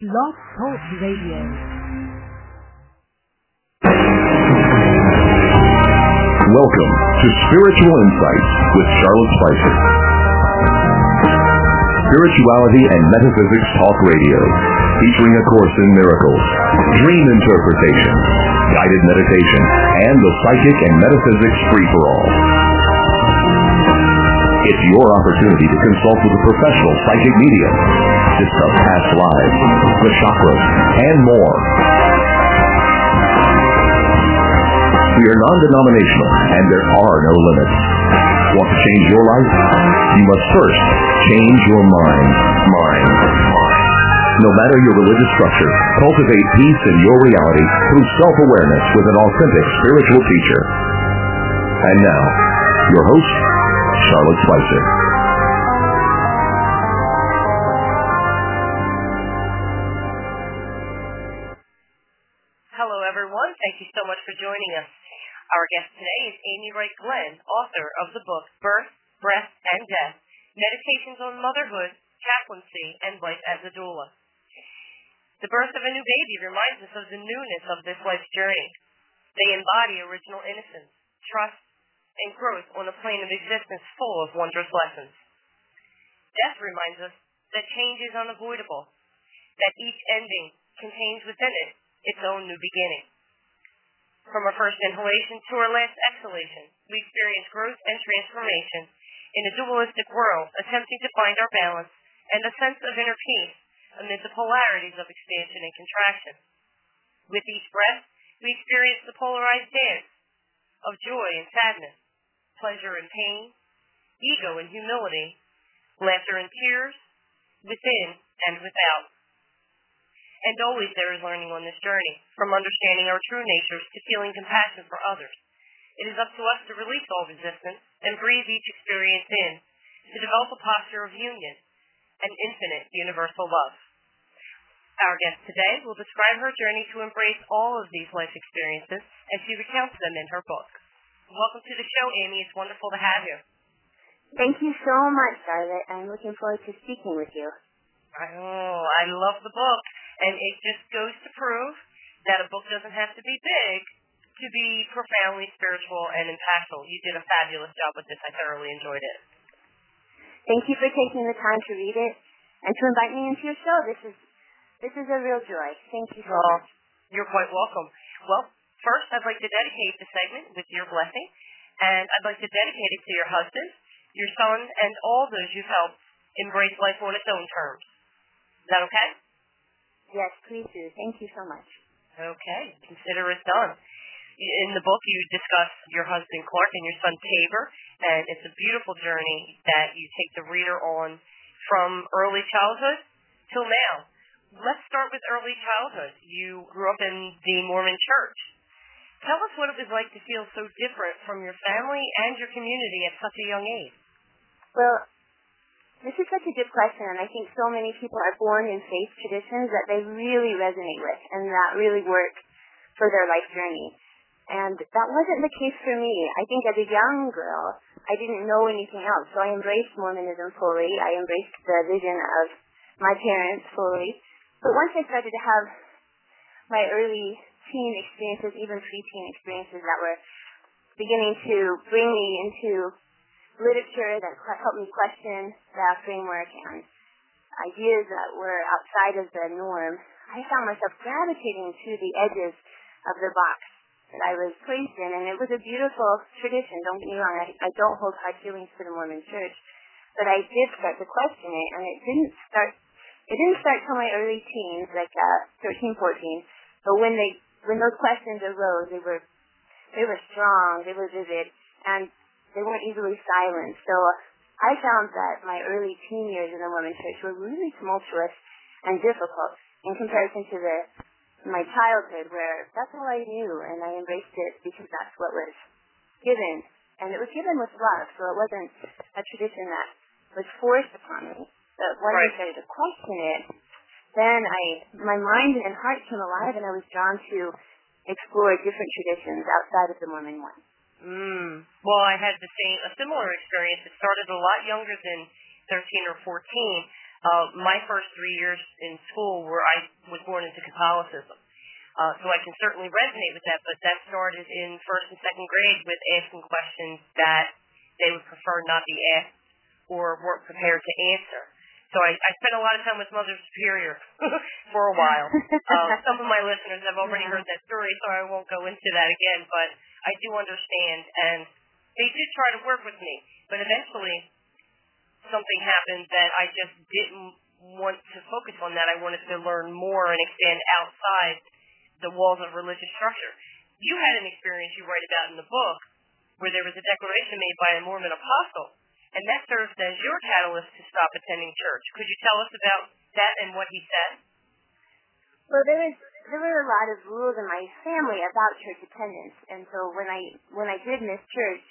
Blog Talk Radio. Welcome to Spiritual Insights with Charlotte Spicer. Spirituality and Metaphysics Talk Radio, featuring A Course in Miracles, Dream Interpretation, Guided Meditation, and the Psychic and Metaphysics Free-for-All. It's your opportunity to consult with a professional psychic medium, discuss past lives, the chakras, and more. We are non-denominational and there are no limits. Want to change your life? You must first change your mind. Mind. No matter your religious structure, cultivate peace in your reality through self-awareness with an authentic spiritual teacher. And now, your host, Charlotte Spicer. Hello, everyone. Thank you so much for joining us. Our guest today is Amy Wright Glenn, author of the book Birth, Breath, and Death Meditations on Motherhood, Chaplaincy, and Life as a Doula. The birth of a new baby reminds us of the newness of this life's journey. They embody original innocence, trust, and growth on a plane of existence full of wondrous lessons. Death reminds us that change is unavoidable, that each ending contains within it its own new beginning. From our first inhalation to our last exhalation, we experience growth and transformation in a dualistic world, attempting to find our balance and a sense of inner peace amid the polarities of expansion and contraction. With each breath, we experience the polarized dance of joy and sadness, pleasure and pain, ego and humility, laughter and tears, within and without. And always there is learning on this journey, from understanding our true natures to feeling compassion for others. It is up to us to release all resistance and breathe each experience in, to develop a posture of union and infinite universal love. Our guest today will describe her journey to embrace all of these life experiences as she recounts them in her book. Welcome to the show, Amy. It's wonderful to have you. Thank you so much, Charlotte. I'm looking forward to speaking with you. Oh, I love the book. And it just goes to prove that a book doesn't have to be big to be profoundly spiritual and impactful. You did a fabulous job with this. I thoroughly enjoyed it. Thank you for taking the time to read it and to invite me into your show. This is this is a real joy. Thank you so Well, much. you're quite welcome. Well, first I'd like to dedicate the segment with your blessing, and I'd like to dedicate it to your husband, your son, and all those you've helped embrace life on its own terms. Is that okay? Yes, please do. Thank you so much. Okay, consider it done. In the book, you discuss your husband Clark and your son Tabor, and it's a beautiful journey that you take the reader on from early childhood till now. Let's start with early childhood. You grew up in the Mormon church. Tell us what it was like to feel so different from your family and your community at such a young age. Well, this is such a good question, and I think so many people are born in faith traditions that they really resonate with and that really work for their life journey. And that wasn't the case for me. I think as a young girl, I didn't know anything else, so I embraced Mormonism fully. I embraced the vision of my parents fully. But once I started to have my early teen experiences, even preteen experiences that were beginning to bring me into literature that helped me question that framework and ideas that were outside of the norm, I found myself gravitating to the edges of the box that I was placed in, and it was a beautiful tradition. Don't get me wrong, I, I don't hold hard feelings for the Mormon Church, but I did start to question it, and it didn't start. It didn't start till my early teens, like uh, 13, 14. But when they, when those questions arose, they were, they were strong, they were vivid, and they weren't easily silenced. So uh, I found that my early teen years in the Mormon Church were really tumultuous and difficult in comparison to the my childhood, where that's all I knew, and I embraced it because that's what was given, and it was given with love. So it wasn't a tradition that was forced upon me. But when Right. I started to question it, then I my mind and heart came alive, and I was drawn to explore different traditions outside of the Mormon one. Mm. Well, I had the same, a similar experience. It started a lot younger than 13 or 14. Uh, my first three years in school where I was born into Catholicism. Uh, so I can certainly resonate with that, but that started in first and second grade with asking questions that they would prefer not be asked or weren't prepared to answer. So I, I spent a lot of time with Mother Superior for a while. um, some of my listeners have already heard that story, so I won't go into that again. But I do understand, and they did try to work with me, but eventually something happened that I just didn't want to focus on that. I wanted to learn more and expand outside the walls of religious structure. You had an experience you write about in the book where there was a declaration made by a Mormon apostle and that served as your catalyst to stop attending church. Could you tell us about that and what he said? Well, there was there were a lot of rules in my family about church attendance, and so when I when I did miss church,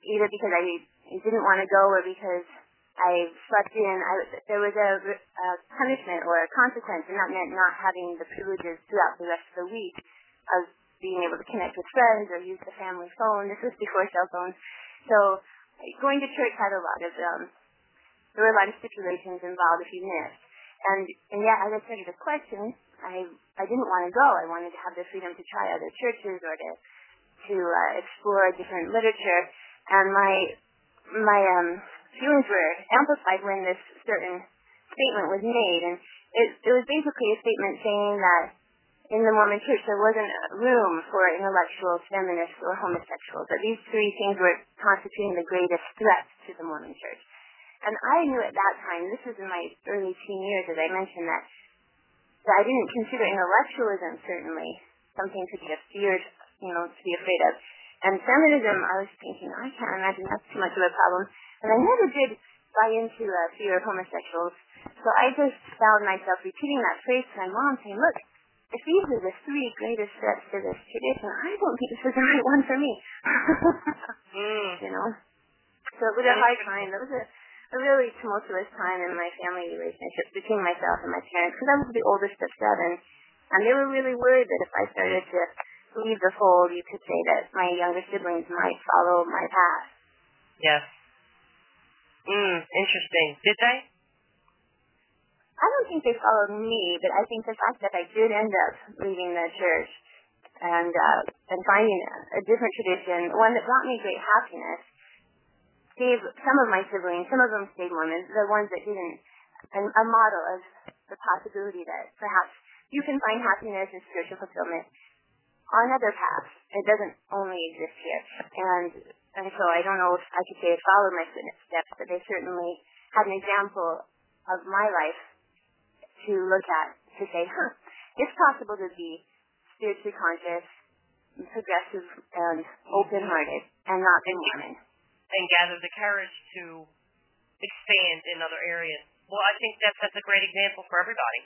either because I didn't want to go or because I slept in, I, there was a, a punishment or a consequence, and that meant not having the privileges throughout the rest of the week of being able to connect with friends or use the family phone. This was before cell phones, so going to church had a lot of um there were a lot of stipulations involved if you missed. And and yeah, as I started the question, I I didn't want to go. I wanted to have the freedom to try other churches or to to uh, explore different literature. And my my um feelings were amplified when this certain statement was made and it it was basically a statement saying that in the Mormon church there wasn't room for intellectuals, feminists, or homosexuals. That these three things were constituting the greatest threats to the Mormon church. And I knew at that time, this was in my early teen years, as I mentioned, that, that I didn't consider intellectualism certainly something to be feared, you know, to be afraid of. And feminism, I was thinking, I can't imagine that's too much of a problem. And I never did buy into uh, fear of homosexuals. So I just found myself repeating that phrase to my mom, saying, look, these are the three greatest threats to this tradition, I don't think this is the right one for me. mm. You know? So it was a hard time. It was a, a really tumultuous time in my family relationship between myself and my parents because I was the oldest of seven. And they were really worried that if I started to leave the fold, you could say that my younger siblings might follow my path. Yes. Mm, interesting. Did they? I don't think they followed me, but I think the fact that I did end up leaving the church and uh, and finding a, a different tradition, one that brought me great happiness, gave some of my siblings, some of them stayed Mormon, the ones that didn't, a, a model of the possibility that perhaps you can find happiness and spiritual fulfillment on other paths. It doesn't only exist here. And and so I don't know if I could say it followed my footsteps, but they certainly had an example of my life to look at to say, huh, it's possible to be spiritually conscious, progressive, and open-hearted, and not be Mormon. And gather the courage to expand in other areas. Well, I think that that's a great example for everybody.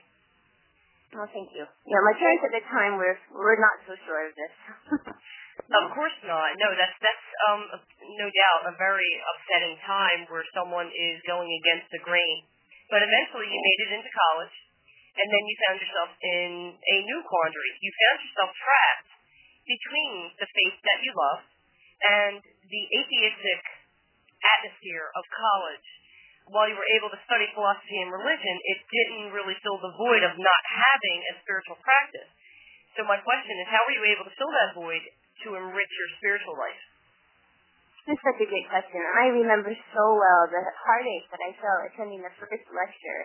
Oh, thank you. Yeah, my parents at the time were were not so sure of this. of course not. No, that's that's um no doubt a very upsetting time where someone is going against the grain. But eventually you made it into college and then you found yourself in a new quandary. You found yourself trapped between the faith that you love and the atheistic atmosphere of college. While you were able to study philosophy and religion, it didn't really fill the void of not having a spiritual practice. So my question is, how were you able to fill that void to enrich your spiritual life? This is such a great question. I remember so well the heartache that I felt attending the first lecture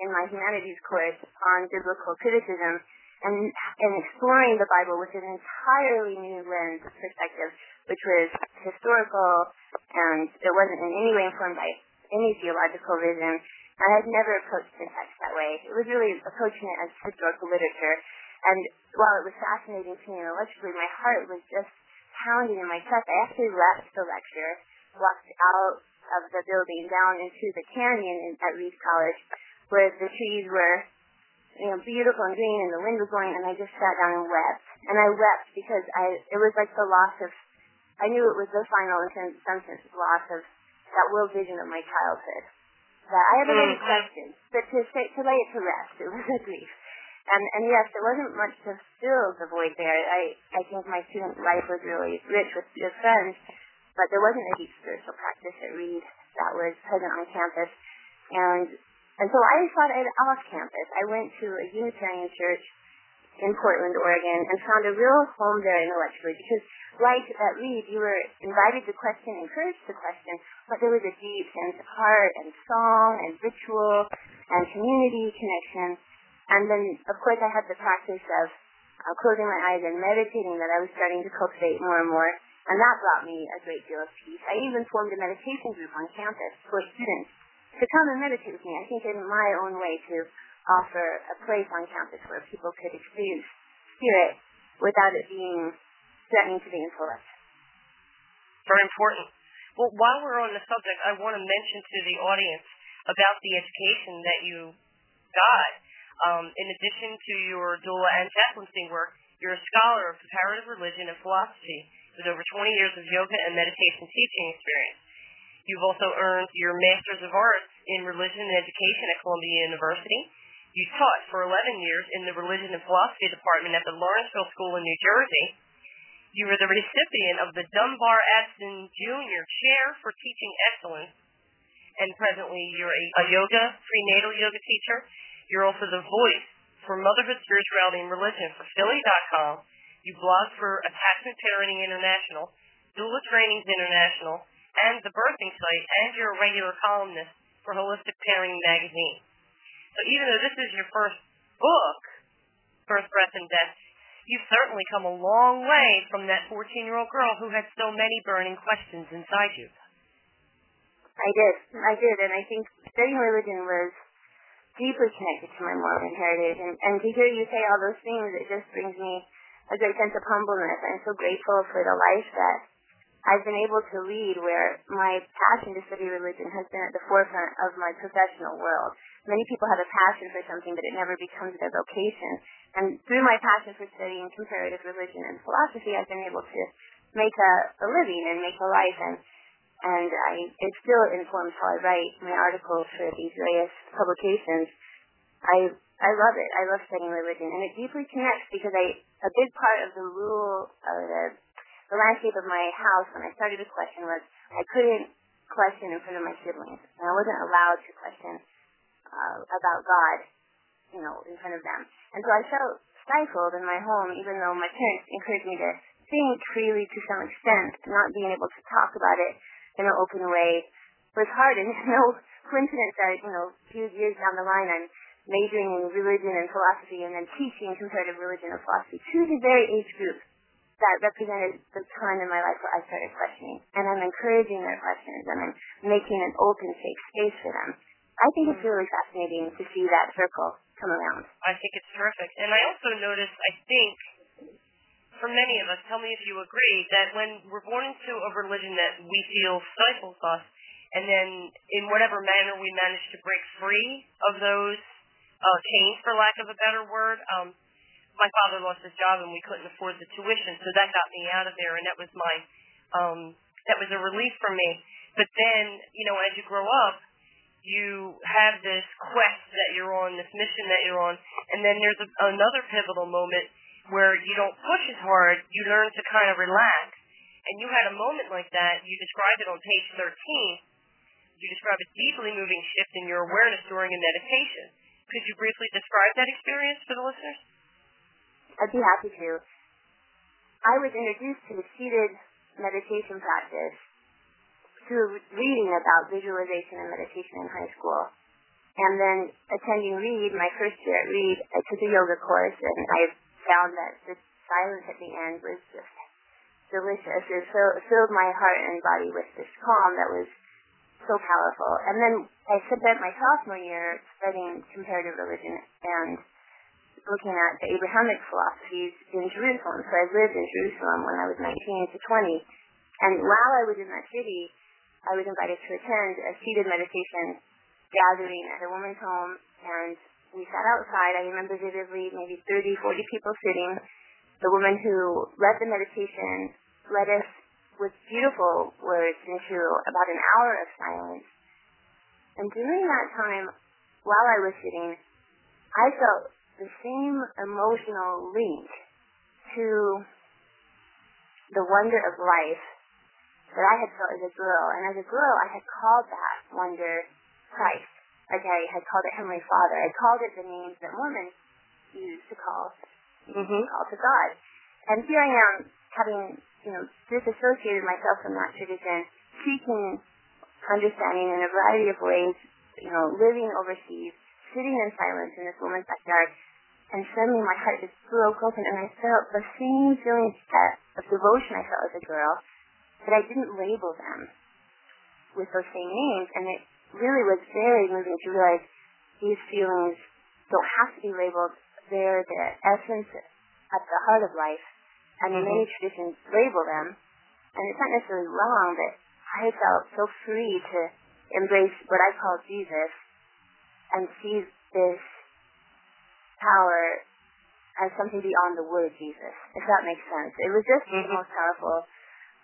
in my humanities course on biblical criticism and, and exploring the Bible with an entirely new lens of perspective, which was historical and it wasn't in any way informed by any theological vision. I had never approached the text that way. It was really approaching it as historical literature. And while it was fascinating to me intellectually, my heart was just pounding in my chest. I actually left the lecture, walked out of the building down into the canyon at Reed College, where the trees were, you know, beautiful and green and the wind was blowing and I just sat down and wept. And I wept because I, it was like the loss of, I knew it was the final, in some sense, loss of that world vision of my childhood. That I had many mm-hmm. questions, but to say, to lay it to rest, it was a grief. And, and yes, there wasn't much to fill the void there. I, I think my student life was really rich with good friends, but there wasn't a deep spiritual practice at Reed that was present on campus. And And so I sought it off campus. I went to a Unitarian church in Portland, Oregon, and found a real home there intellectually because like at Reed, you were invited to question, encouraged to question, but there was a deep sense of heart and song and ritual and community connection. And then, of course, I had the practice of uh, closing my eyes and meditating that I was starting to cultivate more and more. And that brought me a great deal of peace. I even formed a meditation group on campus for students to come and meditate with me. I think in my own way to offer a place on campus where people could experience spirit without it being threatening to the intellect. Very important. Well, while we're on the subject, I want to mention to the audience about the education that you got. Um, in addition to your doula and chaplaincy work, you're a scholar of comparative religion and philosophy with over 20 years of yoga and meditation teaching experience. You've also earned your Master's of Arts in Religion and Education at Columbia University. You taught for 11 years in the Religion and Philosophy Department at the Lawrenceville School in New Jersey. You were the recipient of the Dunbar Abston Jr. Chair for Teaching Excellence, and presently you're a, a yoga, prenatal yoga teacher. You're also the voice for Motherhood, Spirituality, and Religion for Philly.com you blog for Attachment Parenting International, Doula Trainings International, and the Birthing Site, and you're a regular columnist for Holistic Parenting Magazine. So even though this is your first book, Birth, Breath, and Death, you've certainly come a long way from that 14-year-old girl who had so many burning questions inside you. I did. I did. And I think studying religion was deeply connected to my Mormon heritage. And, and to hear you say all those things, it just brings me a great sense of humbleness. I'm so grateful for the life that I've been able to lead where my passion to study religion has been at the forefront of my professional world. Many people have a passion for something, but it never becomes their vocation. And through my passion for studying comparative religion and philosophy, I've been able to make a, a living and make a life. And, and I, it still informs how I write my articles for these various publications. I I love it. I love studying religion, and it deeply connects because I a big part of the rule of the the landscape of my house when I started to question was I couldn't question in front of my siblings, and I wasn't allowed to question uh, about God, you know, in front of them. And so I felt stifled in my home, even though my parents encouraged me to think freely to some extent. Not being able to talk about it in an open way was hard, and it's no coincidence that you know, a few years down the line, I'm majoring in religion and philosophy and then teaching comparative religion and philosophy to the very age group that represented the time in my life where I started questioning. And I'm encouraging their questions and I'm making an open, safe space for them. I think it's really fascinating to see that circle come around. I think it's terrific. And I also noticed, I think, for many of us, tell me if you agree, that when we're born into a religion that we feel stifles us, and then in whatever manner we manage to break free of those uh, change, for lack of a better word. Um, my father lost his job and we couldn't afford the tuition, so that got me out of there, and that was my um, that was a relief for me. But then, you know, as you grow up, you have this quest that you're on, this mission that you're on, and then there's a, another pivotal moment where you don't push as hard, you learn to kind of relax. And you had a moment like that. You described it on page 13. You describe a deeply moving shift in your awareness during a meditation. Could you briefly describe that experience for the listeners? I'd be happy to. I was introduced to the seated meditation practice through reading about visualization and meditation in high school. And then attending Reed, my first year at Reed, I took a yoga course and I found that the silence at the end was just delicious. It filled my heart and body with this calm that was so powerful. And then I spent my sophomore year studying comparative religion and looking at the Abrahamic philosophies in Jerusalem. So I lived in Jerusalem when I was 19 to 20. And while I was in that city, I was invited to attend a seated meditation gathering at a woman's home. And we sat outside. I remember vividly maybe 30, 40 people sitting. The woman who led the meditation led us with beautiful words into about an hour of silence. And during that time, while I was sitting, I felt the same emotional link to the wonder of life that I had felt as a girl. And as a girl, I had called that wonder Christ. Like I had called it Heavenly Father. I called it the names that Mormons use to call mm-hmm. call to God. And here I am having, you know, disassociated myself from that tradition, seeking understanding in a variety of ways, you know, living overseas, sitting in silence in this woman's backyard, and suddenly my heart just broke open and I felt the same feelings of devotion I felt as a girl, but I didn't label them with those same names, and it really was very moving to realize these feelings don't have to be labeled. They're the essence at the heart of life, and mm-hmm. many traditions label them, and it's not necessarily wrong, but I felt so free to embrace what I call Jesus and see this power as something beyond the word Jesus, if that makes sense. It was just mm-hmm. the most powerful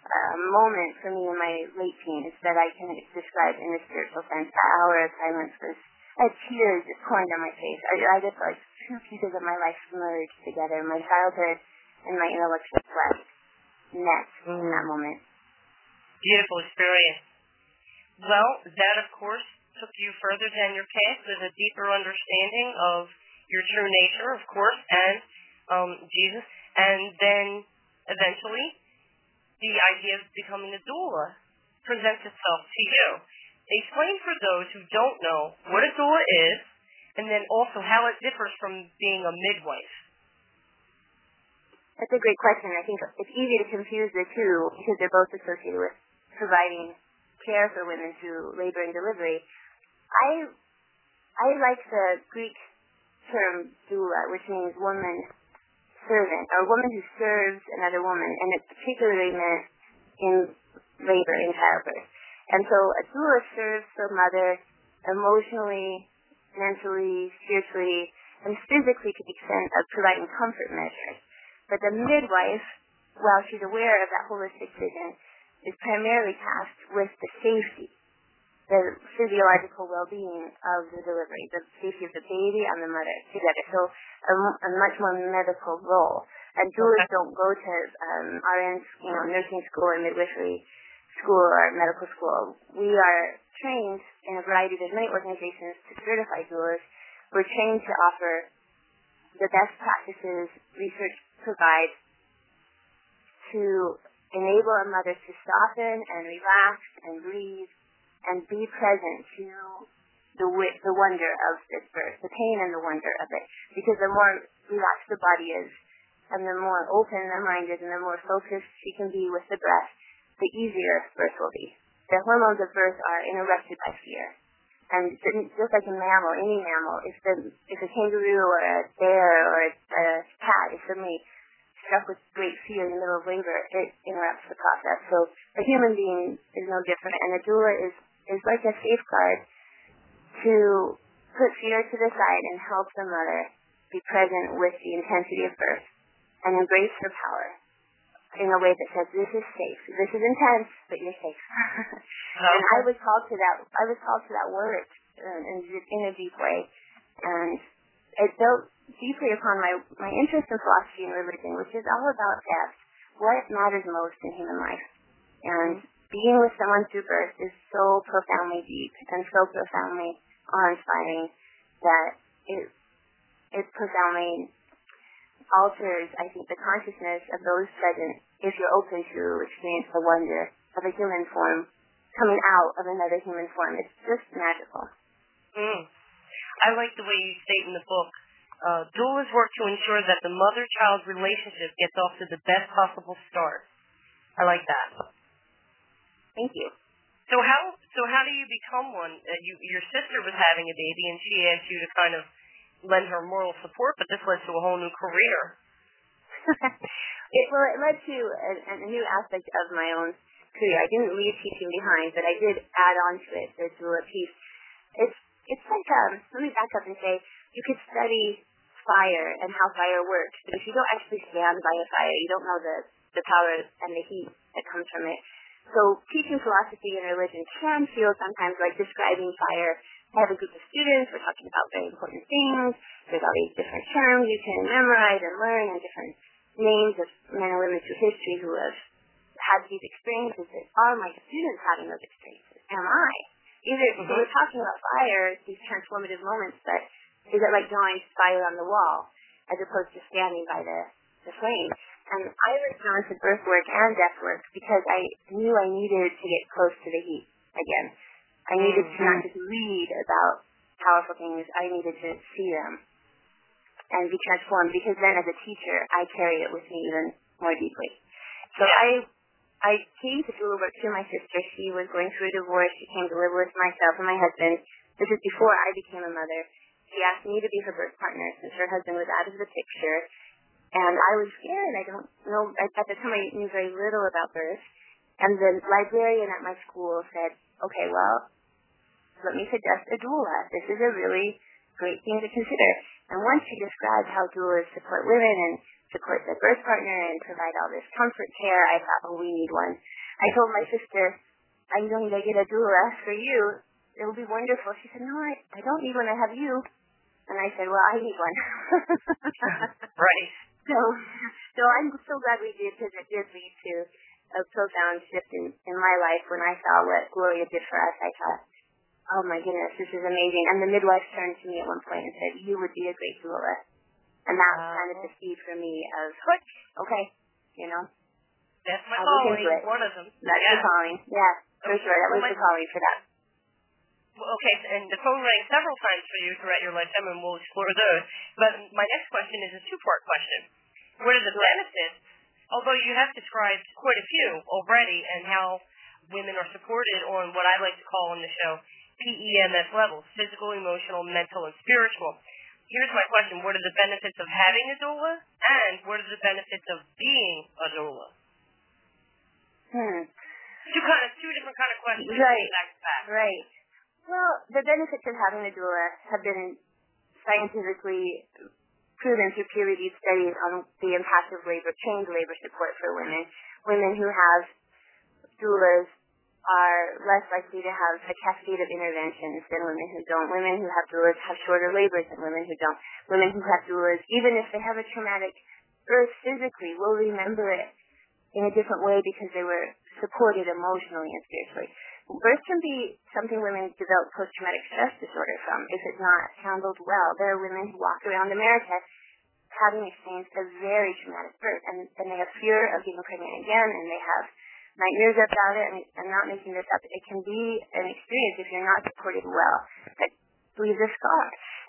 uh, moment for me in my late teens that I can describe in a spiritual sense. That hour of silence was, I had tears just pouring down my face. I, I just like two pieces of my life merged together, my childhood and my intellectual quest met mm-hmm. in that moment. Beautiful experience. Well, that of course took you further down your path with a deeper understanding of your true nature, of course, and um, Jesus, and then eventually the idea of becoming a doula presents itself to you. Explain for those who don't know what a doula is, and then also how it differs from being a midwife. That's a great question. I think it's easy to confuse the two because they're both associated with providing care for women through labor and delivery. I I like the Greek term doula, which means woman servant, or woman who serves another woman, and it's particularly meant in labor in childbirth. And so a doula serves the mother emotionally, mentally, spiritually, and physically to the extent of providing comfort measures. But the midwife, while she's aware of that holistic vision, is primarily tasked with the safety, the physiological well-being of the delivery, the safety of the baby and the mother together. So a, a much more medical role. And doulas okay. don't go to um, RN, you know, nursing school or midwifery school or medical school. We are trained in a variety. There's many organizations to certify doulas. We're trained to offer the best practices research provides to enable a mother to soften and relax and breathe and be present to the the wonder of this birth, the pain and the wonder of it. Because the more relaxed the body is, and the more open the mind is, and the more focused she can be with the breath, the easier birth will be. The hormones of birth are interrupted by fear. And just like a mammal, any mammal, if the if a kangaroo or a bear or a, a cat is suddenly struck with great fear in the middle of labor, it interrupts the process. So a human being is no different, and a doula is, is like a safeguard to put fear to the side and help the mother be present with the intensity of birth and embrace her power in a way that says this is safe. This is intense, but you're safe. and I was called to that. I was called to that work uh, in, in a deep way, and it built deeply upon my, my interest in philosophy and religion, which is all about death, what matters most in human life. And being with someone through birth is so profoundly deep and so profoundly awe-inspiring that it, it profoundly alters, I think, the consciousness of those present if you're open to experience the wonder of a human form coming out of another human form. It's just magical. Mm. I like the way you state in the book uh, doulas work to ensure that the mother-child relationship gets off to the best possible start. I like that. Thank you. So how so how do you become one? Uh, you, your sister was having a baby, and she asked you to kind of lend her moral support, but this led to a whole new career. it, well, it led to a, a new aspect of my own career. I didn't leave teaching behind, but I did add on to it the doula piece. It's it's like um. Let me back up and say you could study fire and how fire works. But if you don't actually stand by a fire, you don't know the, the power and the heat that comes from it. So teaching philosophy and religion can feel sometimes like describing fire. I have a group of students, we're talking about very important things. There's all these different terms you can memorize and learn and different names of men and women through history who have had these experiences. Are my students having those experiences? Am I? Either mm-hmm. we're talking about fire, these transformative moments, but is it like drawing fire on the wall as opposed to standing by the the flame? And I was drawn to birth work and death work because I knew I needed to get close to the heat again. I needed mm-hmm. to not just read about powerful things, I needed to see them and be transformed because then as a teacher, I carry it with me even more deeply. So I I came to doula work through my sister. She was going through a divorce. She came to live with myself and my husband. This is before I became a mother. She asked me to be her birth partner since her husband was out of the picture. And I was scared. I don't know. At the time, I knew very little about birth. And the librarian at my school said, okay, well, let me suggest a doula. This is a really great thing to consider. And once she described how doulas support women and support their birth partner and provide all this comfort care. I thought, oh, we need one. I told my sister, I'm going to get a doula for you. It will be wonderful. She said, no, I, I don't need one. I have you. And I said, well, I need one. right. So, so I'm so glad we did because it did lead to a profound shift in, in my life when I saw what Gloria did for us. I thought, oh my goodness, this is amazing. And the midwife turned to me at one point and said, you would be a great doula. And that was kind of the seed for me of, okay, you know. That's my calling, one of them. That's yeah. the calling, yeah, for okay. sure. That was my, the calling for that. Well, okay, and the phone rang several times for you throughout your lifetime, and we'll explore those. But my next question is a two-part question. What are the benefits, although you have described quite a few already, and how women are supported on what I like to call on the show PEMS levels, physical, emotional, mental, and spiritual here's my question. What are the benefits of having a doula? And what are the benefits of being a doula? Hmm. Two kind of two different kind of questions. Right. Back to back. Right. Well, the benefits of having a doula have been scientifically proven through peer-reviewed studies on the impact of labor, trained labor support for women. Women who have doulas are less likely to have a cascade of interventions than women who don't. Women who have doulas have shorter labors than women who don't. Women who have doulas, even if they have a traumatic birth physically, will remember it in a different way because they were supported emotionally and spiritually. Birth can be something women develop post-traumatic stress disorder from if it's not handled well. There are women who walk around America having experienced a very traumatic birth and, and they have fear of getting pregnant again and they have nightmares about it, and I'm not making this up. It can be an experience if you're not supported well that leaves a scar.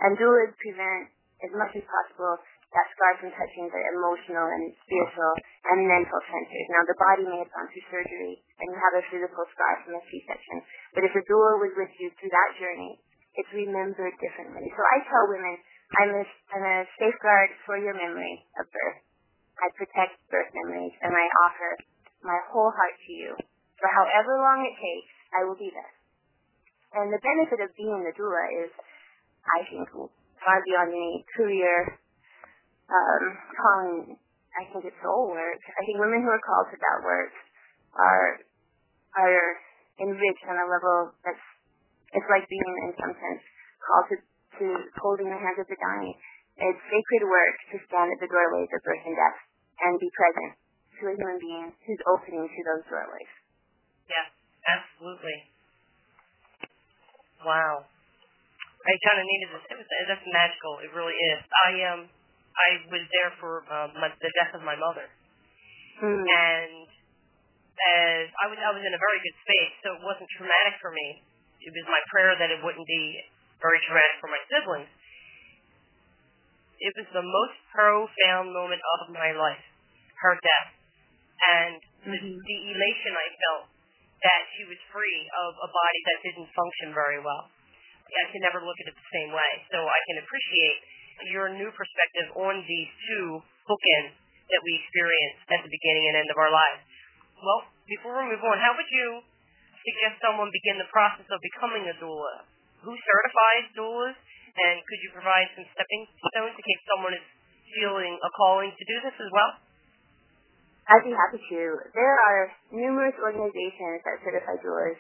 And doulas prevent as much as possible that scar from touching the emotional and spiritual and mental centers. Now, the body may have gone through surgery and you have a physical scar from a C-section, but if a doula was with you through that journey, it's remembered differently. So I tell women, I'm a, I'm a safeguard for your memory of birth. I protect birth memories, and I offer my whole heart to you. For however long it takes, I will be there. And the benefit of being the doula is, I think, far beyond any career um, calling. I think it's soul work. I think women who are called to that work are are enriched on a level that's it's like being in some sense called to to holding the hands of the dying. It's sacred work to stand at the doorways of birth and death and be present to a human being who's opening to those doorways. Yeah, absolutely. Wow. I kind of needed this. That's magical. It really is. I um, I was there for um, my, the death of my mother, hmm. and as I was, I was in a very good space, so it wasn't traumatic for me. It was my prayer that it wouldn't be very traumatic for my siblings. It was the most profound moment of my life, her death and mm-hmm. the elation I felt that she was free of a body that didn't function very well. I can never look at it the same way. So I can appreciate your new perspective on these two bookends that we experience at the beginning and end of our lives. Well, before we move on, how would you suggest someone begin the process of becoming a doula? Who certifies doulas? And could you provide some stepping stones in case someone is feeling a calling to do this as well? I'd be happy to. There are numerous organizations that certify doulas.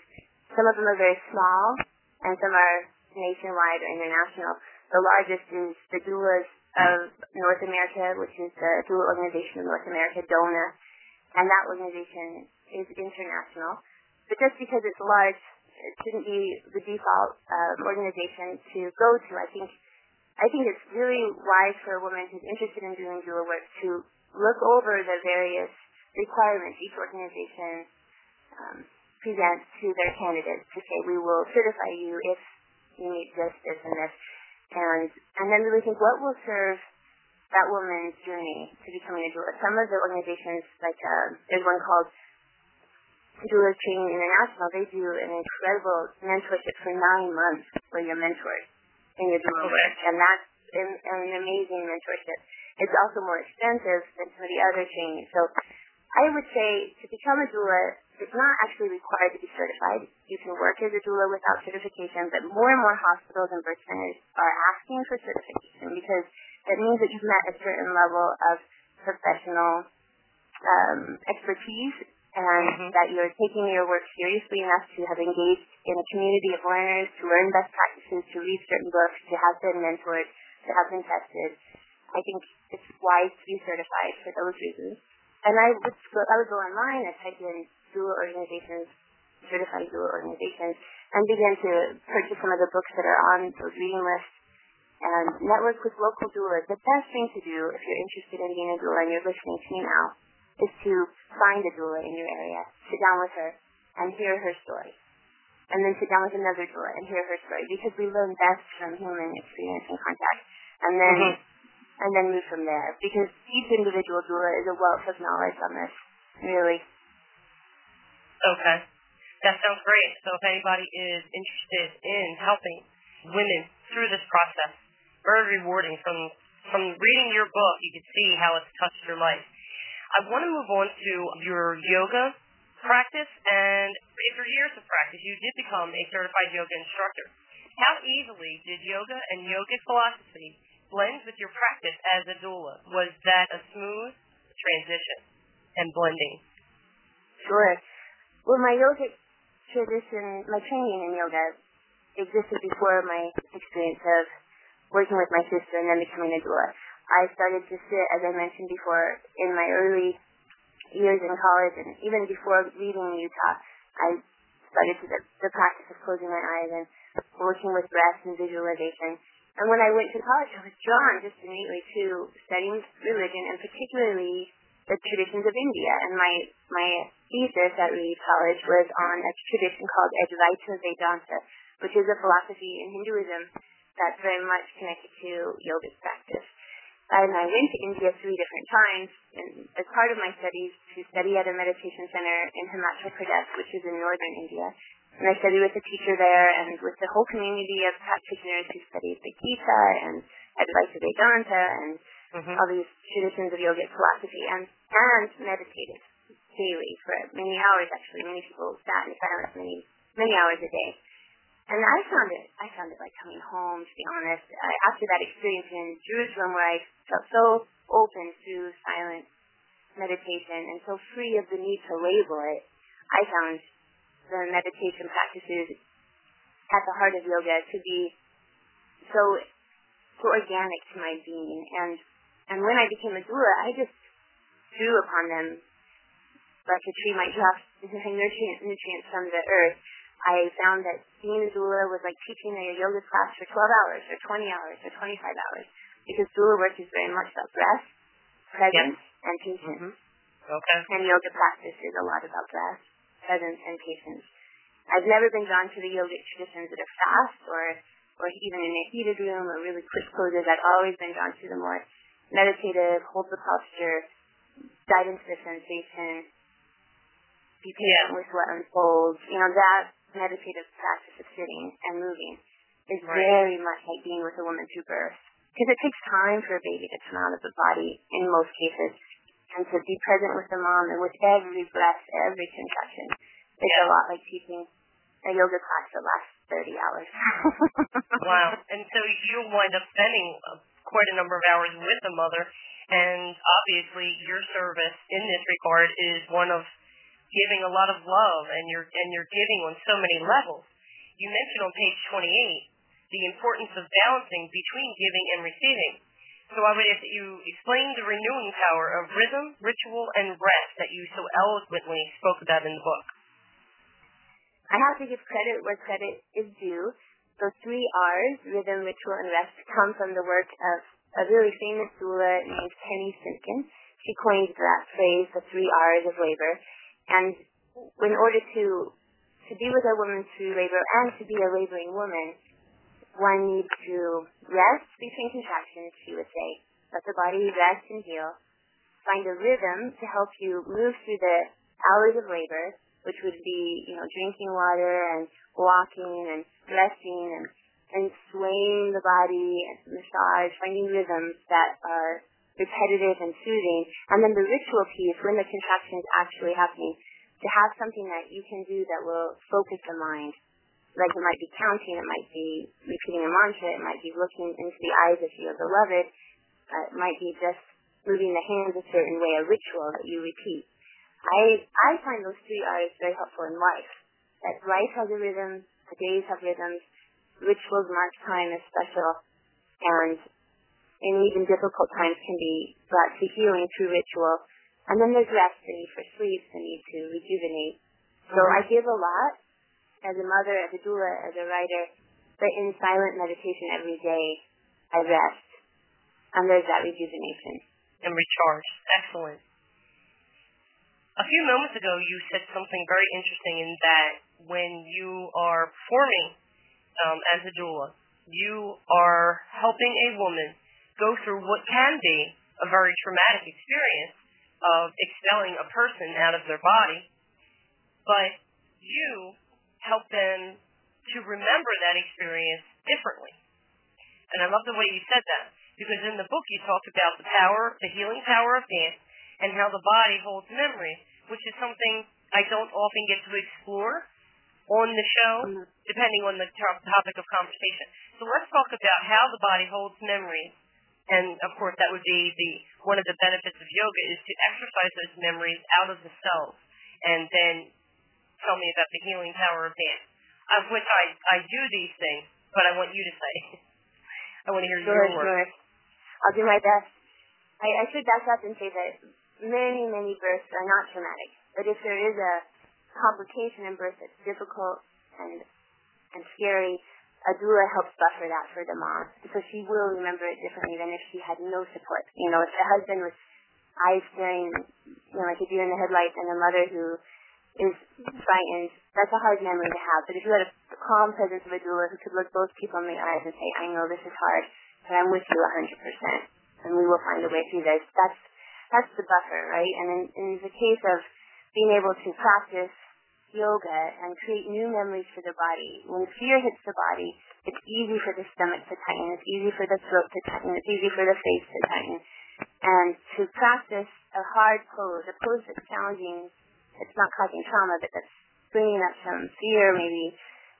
Some of them are very small, and some are nationwide or international. The largest is the Doulas of North America, which is the Doula Organization of North America, DONA, and that organization is international. But just because it's large, it shouldn't be the default um, organization to go to. I think I think it's really wise for a woman who's interested in doing doula work to look over the various requirements each organization um, presents to their candidates to say we will certify you if you meet this, this, and this, and and then really think what will serve that woman's journey to becoming a doula. Some of the organizations, like uh, there's one called Doula Training International, they do an incredible mentorship for nine months where you're mentored in your doula work, and that's an, an amazing mentorship. It's also more expensive than some of the other training. So I would say to become a doula, it's not actually required to be certified. You can work as a doula without certification, but more and more hospitals and birth centers are asking for certification because that means that you've met a certain level of professional um, expertise and mm-hmm. that you're taking your work seriously enough to have engaged in a community of learners, to learn best practices, to read certain books, to have been mentored, to have been tested. I think it's wise to be certified for those reasons. And I would go, I would go online and type in doula organizations, certified doula organizations, and begin to purchase some of the books that are on those reading lists and network with local doulas. The best thing to do if you're interested in being a doula and you're listening to me now is to find a doula in your area, sit down with her, and hear her story. And then sit down with another doula and hear her story because we learn best from human experience and contact. And then mm-hmm. and then move from there. Because each individual doula is a wealth of knowledge on this, really. Okay. That sounds great. So if anybody is interested in helping women through this process, very rewarding. From from reading your book, you can see how it's touched your life. I want to move on to your yoga practice, and after years of practice, you did become a certified yoga instructor. How easily did yoga and yogic philosophy blend with your practice as a doula? Was that a smooth transition and blending? Sure. Well, my yogic tradition, my training in yoga existed before my experience of working with my sister and then becoming a doula. I started to sit, as I mentioned before, in my early years in college and even before leaving Utah, I started to the, the practice of closing my eyes and working with breath and visualization. And when I went to college, I was drawn just innately to studying religion and particularly the traditions of India. And my my thesis at Reed College was on a tradition called Advaita Vedanta, which is a philosophy in Hinduism that's very much connected to yogic practice. And I went to India three different times and as part of my studies to study at a meditation center in Himachal Pradesh, which is in northern India. And I studied with a teacher there and with the whole community of practitioners who studied the Gita and Advaita Vedanta and mm-hmm. all these traditions of yogic philosophy and, and meditated daily for many hours actually. Many people sat in silence many, many hours a day. And I found it, I found it like coming home, to be honest. I, after that experience in Jerusalem where I felt so open to silent meditation and so free of the need to label it, I found the meditation practices at the heart of yoga to be so so organic to my being. And and when I became a doula, I just drew upon them like a tree might drop nutrients, nutrients from the earth. I found that being a doula was like teaching a yoga class for 12 hours or 20 hours or 25 hours because doula work is very much about breath, presence, yep. and patience. Mm-hmm. Okay. And yoga practice is a lot about breath, presence, and patience. I've never been drawn to the yogic traditions that are fast or or even in a heated room or really quick poses. I've always been drawn to the more meditative, hold the posture, dive into the sensation, be patient yeah. with what unfolds. You know, that meditative practice of sitting and moving is right. very much like being with a woman through birth. Because it takes time for a baby to come out of the body in most cases. And to be present with the mom and with every breath, every contraction. It's yeah. a lot like teaching a yoga class that lasts 30 hours. wow. And so you'll wind up spending uh, quite a number of hours with the mother. And obviously your service in this regard is one of giving a lot of love and you're and you're giving on so many levels. You mentioned on page 28 the importance of balancing between giving and receiving. So I would ask that you explain the renewing power of rhythm, ritual, and rest that you so eloquently spoke about in the book. I have to give credit where credit is due. Those three R's, rhythm, ritual, and rest, come from the work of a really famous doula named Penny Simkin. She coined that phrase, the three R's of labor. And in order to to be with a woman through labor and to be a laboring woman, one needs to rest between contractions, she would say. Let the body rest and heal. Find a rhythm to help you move through the hours of labor, which would be, you know, drinking water and walking and resting and, and swaying the body and massage, finding rhythms that are repetitive and soothing. And then the ritual piece, when the contraction is actually happening, to have something that you can do that will focus the mind. Like it might be counting, it might be repeating a mantra, it might be looking into the eyes of your beloved, uh, it might be just moving the hands a certain way, a ritual that you repeat. I I find those three R's very helpful in life. That life has a rhythm, the days have rhythms, rituals mark time as special, and in even difficult times can be brought to healing through ritual and then there's rest, the need for sleep, the need to rejuvenate. So mm-hmm. I give a lot as a mother, as a doula, as a writer, but in silent meditation every day, I rest. And there's that rejuvenation. And recharge. Excellent. A few moments ago, you said something very interesting in that when you are performing um, as a doula, you are helping a woman go through what can be a very traumatic experience of expelling a person out of their body, but you help them to remember that experience differently. And I love the way you said that because in the book you talk about the power, the healing power of dance, and how the body holds memory, which is something I don't often get to explore on the show, mm-hmm. depending on the topic of conversation. So let's talk about how the body holds memories and of course that would be the one of the benefits of yoga is to exercise those memories out of the cells and then tell me about the healing power of dance. Of which I, I do these things, but I want you to say. I want to hear sure, your words. Sure. I'll do my best. I, I should back up and say that many, many births are not traumatic. But if there is a complication in birth that's difficult and and scary, a doula helps buffer that for the mom. So she will remember it differently than if she had no support. You know, if the husband was eyes staring, you know, like a deer in the headlights and a mother who is frightened, that's a hard memory to have. But if you had a calm presence of a doula who could look both people in the eyes and say, I know this is hard, but I'm with you 100%, and we will find a way through this, that's, that's the buffer, right? And in, in the case of being able to practice yoga and create new memories for the body. When fear hits the body, it's easy for the stomach to tighten, it's easy for the throat to tighten, it's easy for the face to tighten. And to practice a hard pose, a pose that's challenging, it's not causing trauma, but that's bringing up some fear maybe,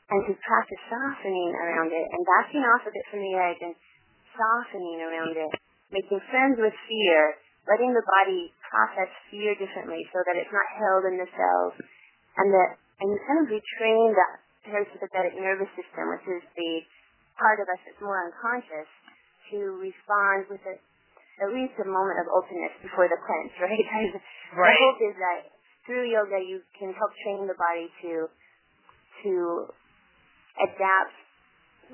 and to practice softening around it and backing off a bit from the edge and softening around it, making friends with fear, letting the body process fear differently so that it's not held in the cells and that and you kind of retrain that parasympathetic nervous system, which is the part of us that's more unconscious, to respond with a, at least a moment of openness before the cleanse, right? right. The hope is that through yoga you can help train the body to to adapt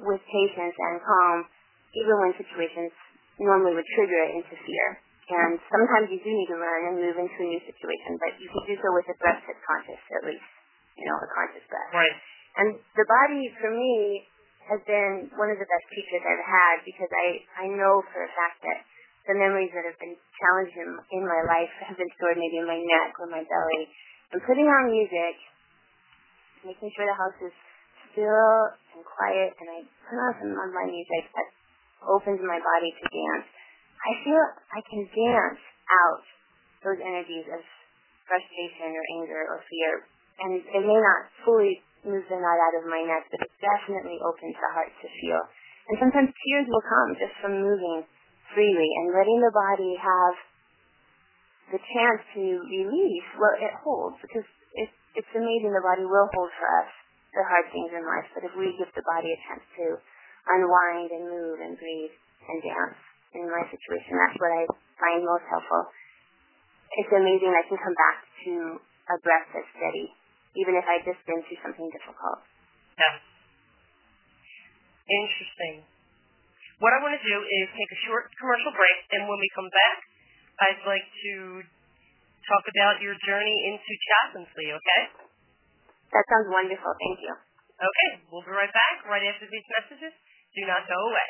with patience and calm, even when situations normally would trigger it into fear. And sometimes you do need to learn and move into a new situation, but you can do so with a breath that's conscious, at least, you know, a conscious breath. Right. And the body, for me, has been one of the best teachers I've had because I, I know for a fact that the memories that have been challenging in my life have been stored maybe in my neck or my belly. And putting on music, making sure the house is still and quiet, and I put on some of my music that opens my body to dance I feel I can dance out those energies of frustration or anger or fear. And it may not fully move the knot out of my neck, but it definitely opens the heart to feel. And sometimes tears will come just from moving freely and letting the body have the chance to release what it holds because it's, it's amazing the body will hold for us the hard things in life, but if we give the body a chance to unwind and move and breathe and dance, in my situation. That's what I find most helpful. It's amazing I can come back to a breath that's steady even if I'd just been through something difficult. Yeah. Interesting. What I want to do is take a short commercial break, and when we come back, I'd like to talk about your journey into chaplaincy, okay? That sounds wonderful. Thank you. Okay, we'll be right back right after these messages. Do not go away.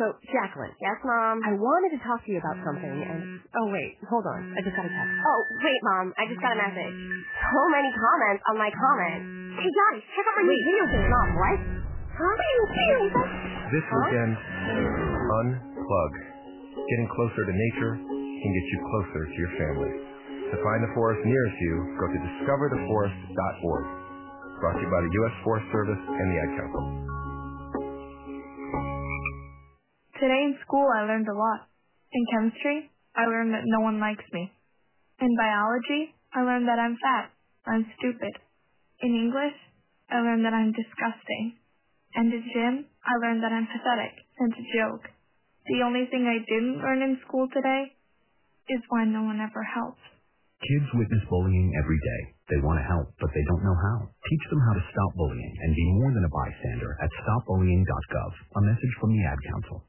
So, Jacqueline. Yes, Mom? I wanted to talk to you about something, and... Mm. Oh, wait. Hold on. I just got a text. Mm. Oh, wait, Mom. I just got a message. Mm. So many comments on my comment. Hey, Daddy, check out my new video game. Mom, what? Huh? This weekend, unplug. Getting closer to nature can get you closer to your family. To find the forest nearest you, go to discovertheforest.org. Brought to you by the U.S. Forest Service and the Ad Council. Today in school I learned a lot. In chemistry, I learned that no one likes me. In biology, I learned that I'm fat. I'm stupid. In English, I learned that I'm disgusting. And in gym, I learned that I'm pathetic and a joke. The only thing I didn't learn in school today is why no one ever helps. Kids witness bullying every day. They want to help, but they don't know how. Teach them how to stop bullying and be more than a bystander at stopbullying.gov. A message from the Ad Council.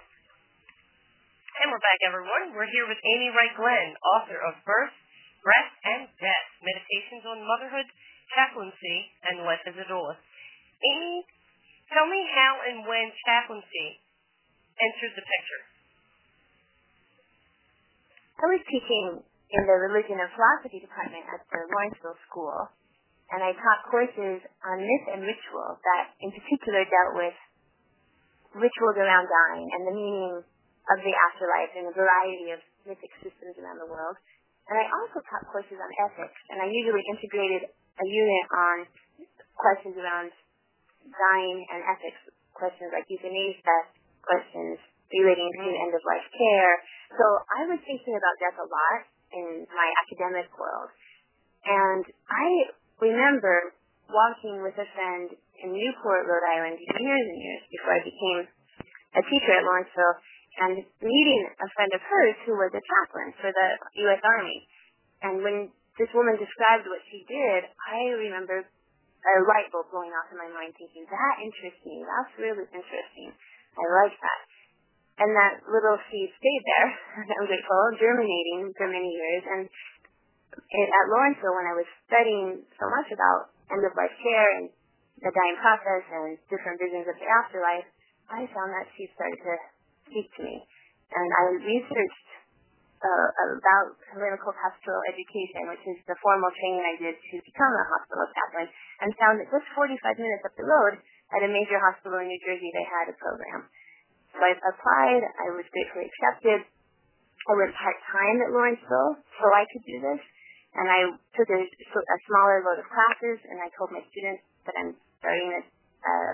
And we're back, everyone. We're here with Amy Wright Glenn, author of Birth, Breath, and Death, Meditations on Motherhood, Chaplaincy, and Life as a. Amy, tell me how and when chaplaincy entered the picture. I was teaching in the religion and philosophy department at the Lawrenceville School, and I taught courses on myth and ritual that in particular dealt with rituals around dying and the meaning of the afterlife in a variety of mythic systems around the world. And I also taught courses on ethics, and I usually integrated a unit on questions around dying and ethics, questions like euthanasia, questions relating to mm-hmm. end of life care. So I was thinking about death a lot in my academic world. And I remember walking with a friend in Newport, Rhode Island years and years before I became a teacher at Lawrenceville and meeting a friend of hers who was a chaplain for the U.S. Army. And when this woman described what she did, I remember a light bulb going off in my mind thinking, that interests me. That's really interesting. I like that. And that little seed stayed there, I'm grateful, germinating for many years. And it, at Lawrenceville, when I was studying so much about end-of-life care and the dying process and different visions of the afterlife, I found that seed started to speak to me. And I researched uh, about clinical pastoral education, which is the formal training I did to become a hospital chaplain, and found that just 45 minutes up the road at a major hospital in New Jersey, they had a program. So I applied. I was gratefully accepted. I went part-time at Lawrenceville so I could do this. And I took a, a smaller load of classes, and I told my students that I'm starting a, uh,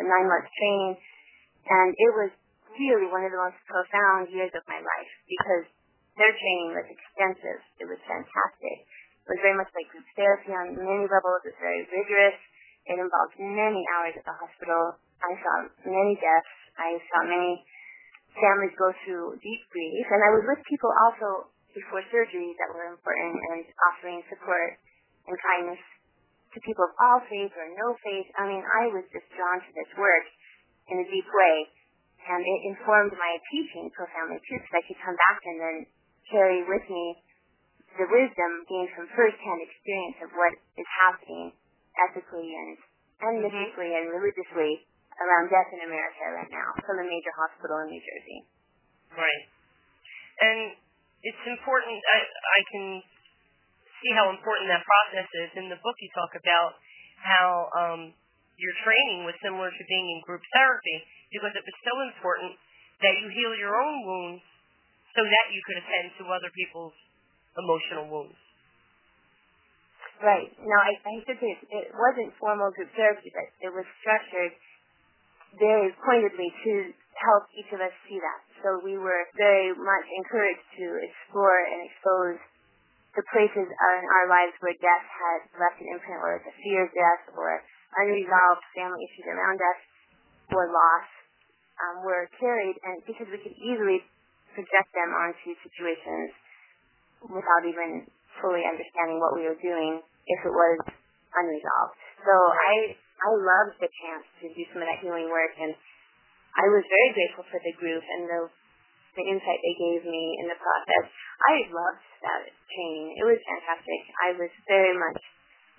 a nine-month training. And it was really one of the most profound years of my life because their training was extensive. It was fantastic. It was very much like group therapy on many levels. It was very rigorous. It involved many hours at the hospital. I saw many deaths. I saw many families go through deep grief. And I was with people also before surgery that were important and offering support and kindness to people of all faith or no faith. I mean, I was just drawn to this work in a deep way. And it informed my teaching profoundly too, because I could come back and then carry with me the wisdom gained from firsthand experience of what is happening ethically and, and mm-hmm. mystically and religiously around death in America right now from a major hospital in New Jersey. Right. And it's important, I, I can see how important that process is. In the book, you talk about how um, your training was similar to being in group therapy because it was so important that you heal your own wounds so that you could attend to other people's emotional wounds. Right. Now, I, I should say it wasn't formal group therapy, but it was structured very pointedly to help each of us see that. So we were very much encouraged to explore and expose the places in our lives where death had left an imprint or the fear of death or unresolved family issues around us or loss um, were carried and because we could easily project them onto situations without even fully understanding what we were doing if it was unresolved. So I I loved the chance to do some of that healing work and I was very grateful for the group and the the insight they gave me in the process. I loved that training. It was fantastic. I was very much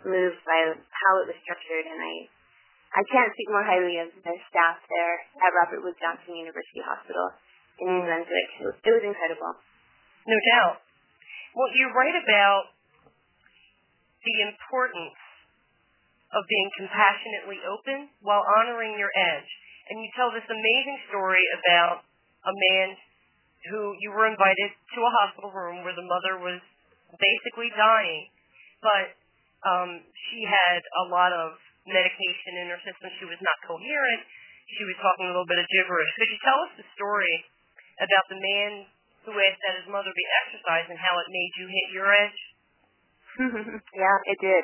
moved by how it was structured and I I can't speak more highly of the staff there at Robert Wood Johnson University Hospital in New Brunswick. It was, incredible. No doubt. Well, you write about the importance of being compassionately open while honoring your edge. And you tell this amazing story about a man who you were invited to a hospital room where the mother was basically dying, but um, she had a lot of medication in her system. She was not coherent. She was talking a little bit of gibberish. Could you tell us the story about the man who asked that his mother be exorcised and how it made you hit your edge? yeah, it did.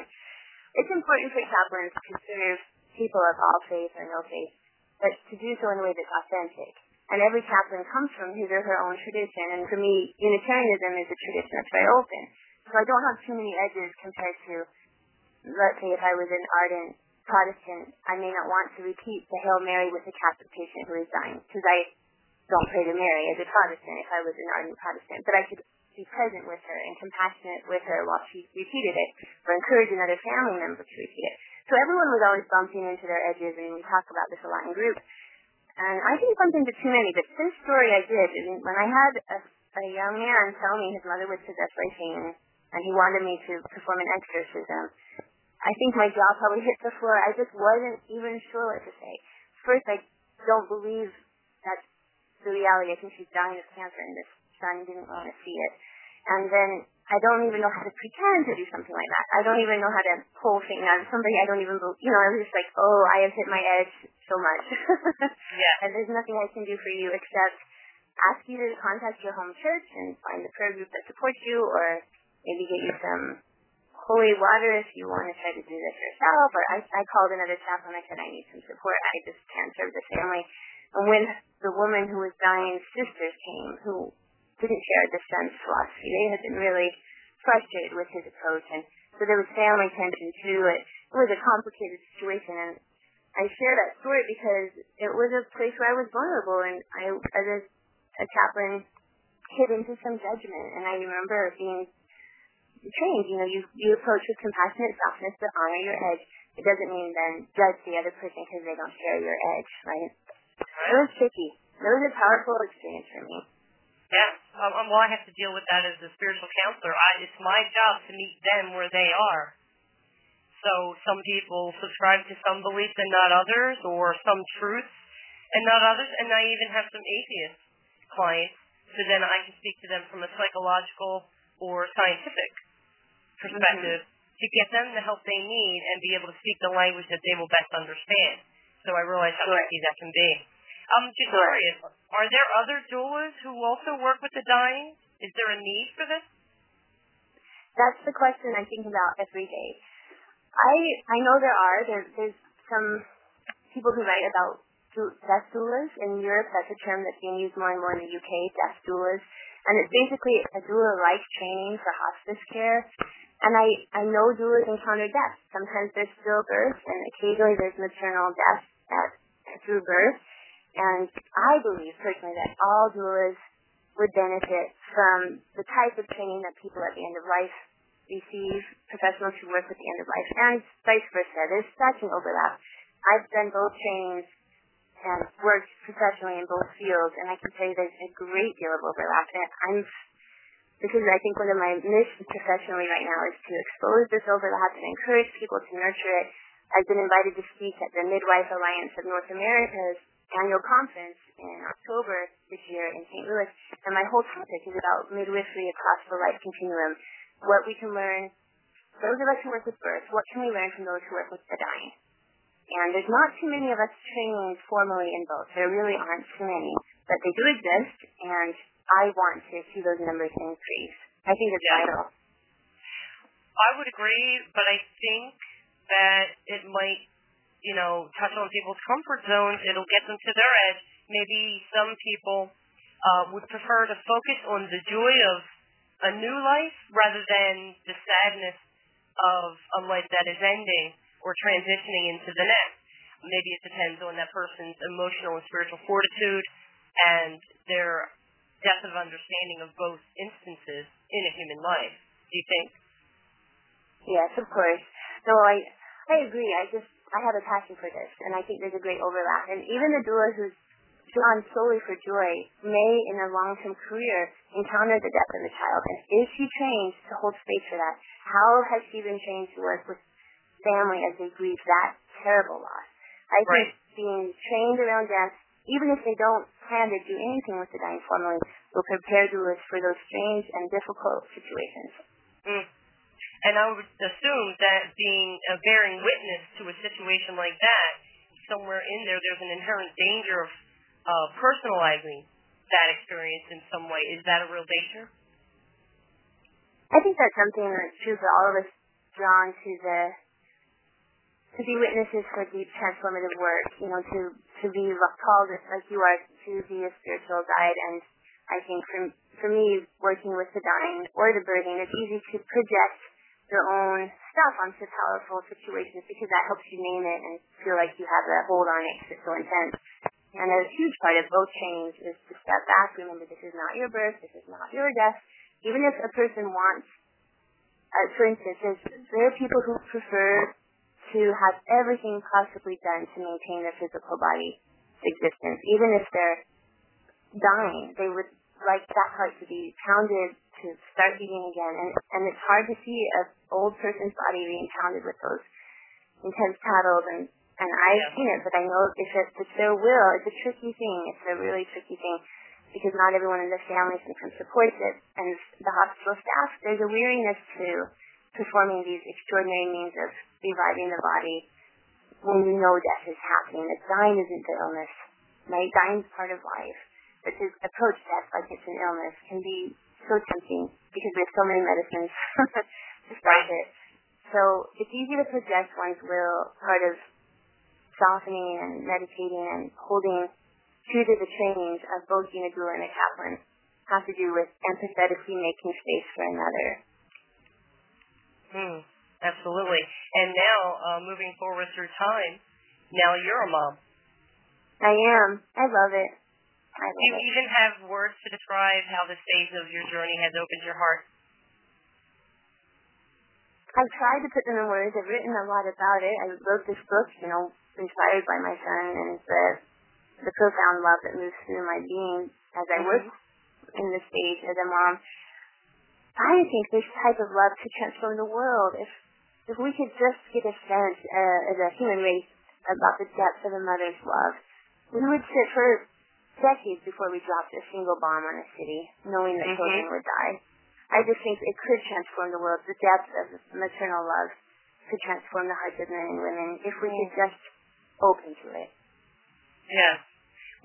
It's important for chaplains to serve people of all faith or no faith, but to do so in a way that's authentic. And every chaplain comes from his or her own tradition. And for me, Unitarianism is a tradition that's very open. So I don't have too many edges compared to, let's say, if I was an ardent Protestant, I may not want to repeat the Hail Mary with a Catholic patient who is dying, because I don't pray to Mary as a Protestant if I was an ardent Protestant. But I could be present with her and compassionate with her while she repeated it, or encourage another family member to repeat it. So everyone was always bumping into their edges, and we talk about this a lot in group. And I didn't bump into too many, but this story I did. And when I had a, a young man tell me his mother was possessed by Satan, and he wanted me to perform an exorcism, I think my jaw probably hit the floor. I just wasn't even sure what to say. First, I don't believe that's the reality. I think she's dying of cancer, and this son didn't want to see it. And then I don't even know how to pretend to do something like that. I don't even know how to pull things out of somebody I don't even, you know, I was just like, oh, I have hit my edge so much. yeah. And there's nothing I can do for you except ask you to contact your home church and find a prayer group that supports you or maybe get you some holy water if you want to try to do this yourself. Or I, I called another chaplain. I said, I need some support. I just can't serve the family. And when the woman who was dying's sisters came, who didn't share the son's philosophy. They had been really frustrated with his approach, and so there was family tension too. It, it was a complicated situation, and I share that story because it was a place where I was vulnerable, and I, as a chaplain, hit into some judgment, and I remember being trained. You know, you you approach with compassionate softness, but honor your edge. It doesn't mean then judge the other person because they don't share your edge, right? It was tricky. It was a powerful experience for me. Yeah. Um, um, well, I have to deal with that as a spiritual counselor. I, it's my job to meet them where they are. So some people subscribe to some beliefs and not others, or some truths and not others. And I even have some atheist clients, so then I can speak to them from a psychological or scientific perspective mm-hmm. to get them the help they need and be able to speak the language that they will best understand. So I realize how tricky that can be. I'm just sure. curious, are there other doulas who also work with the dying? Is there a need for this? That's the question I think about every day. I I know there are. There, there's some people who write about death doulas in Europe. That's a term that's being used more and more in the UK. Death doulas, and it's basically a doula-like training for hospice care. And I I know doulas encounter death. Sometimes there's stillbirth, and occasionally there's maternal death at, through birth. And I believe personally that all doulas would benefit from the type of training that people at the end of life receive, professionals who work at the end of life, and vice versa. There's such an overlap. I've done both trainings and worked professionally in both fields, and I can say there's a great deal of overlap. And I'm is, I think, one of my missions professionally right now is to expose this overlap and encourage people to nurture it. I've been invited to speak at the Midwife Alliance of North America's annual conference in October this year in St. Louis, and my whole topic is about midwifery across the life continuum. What we can learn, those of us who work with birth, what can we learn from those who work with the dying? And there's not too many of us trained formally in both. There really aren't too many, but they do exist, and I want to see those numbers increase. I think it's yeah. vital. I would agree, but I think that it might you know, touch on people's comfort zones. It'll get them to their edge. Maybe some people uh, would prefer to focus on the joy of a new life rather than the sadness of a life that is ending or transitioning into the next. Maybe it depends on that person's emotional and spiritual fortitude and their depth of understanding of both instances in a human life. Do you think? Yes, of course. No, I I agree. I just I have a passion for this, and I think there's a great overlap. And even the doula who's drawn solely for joy may, in a long-term career, encounter the death of a child. And is she trained to hold space for that? How has she been trained to work with family as they grieve that terrible loss? I right. think being trained around death, even if they don't plan to do anything with the dying formally, will prepare doulas for those strange and difficult situations. Mm. And I would assume that being a bearing witness to a situation like that, somewhere in there, there's an inherent danger of uh, personalizing that experience in some way. Is that a real danger? I think that's something that's true for all of us drawn to the to be witnesses for deep transformative work, you know, to to be called like you are to be a spiritual guide and I think for for me working with the dying or the birthing, it's easy to project your own stuff onto powerful situations because that helps you name it and feel like you have a hold on it because it's so intense. And a huge part of both trainings is to step back, remember this is not your birth, this is not your death. Even if a person wants, uh, for instance, there are people who prefer to have everything possibly done to maintain their physical body's existence. Even if they're dying, they would like that heart to be pounded to start beating again. And, and it's hard to see an old person's body being pounded with those intense paddles. And, and I've yeah. seen it, but I know if it's, it's their will, it's a tricky thing. It's a really tricky thing because not everyone in the family sometimes supports it. And the hospital staff, there's a weariness to performing these extraordinary means of reviving the body when you know death is happening. That dying isn't the illness. Right? Dying is part of life. But to approach death like it's an illness can be so tempting because we have so many medicines to start it. So it's easy to project one's will, part of softening and meditating and holding true to the trainings of both being a and a chaplain have to do with empathetically making space for another. Hmm, absolutely. And now, uh, moving forward through time, now you're a mom. I am. I love it. Do you even have words to describe how this phase of your journey has opened your heart? I've tried to put them in words. I've written a lot about it. I wrote this book, you know, inspired by my son and the the profound love that moves through my being as I work mm-hmm. in this stage as a mom. I think this type of love could transform the world if if we could just get a sense uh, as a human race about the depth of a mother's love. We would sit for decades before we dropped a single bomb on a city, knowing that mm-hmm. children would die. I just think it could transform the world. The depth of maternal love could transform the hearts of men and women if we could just open to it. Yeah.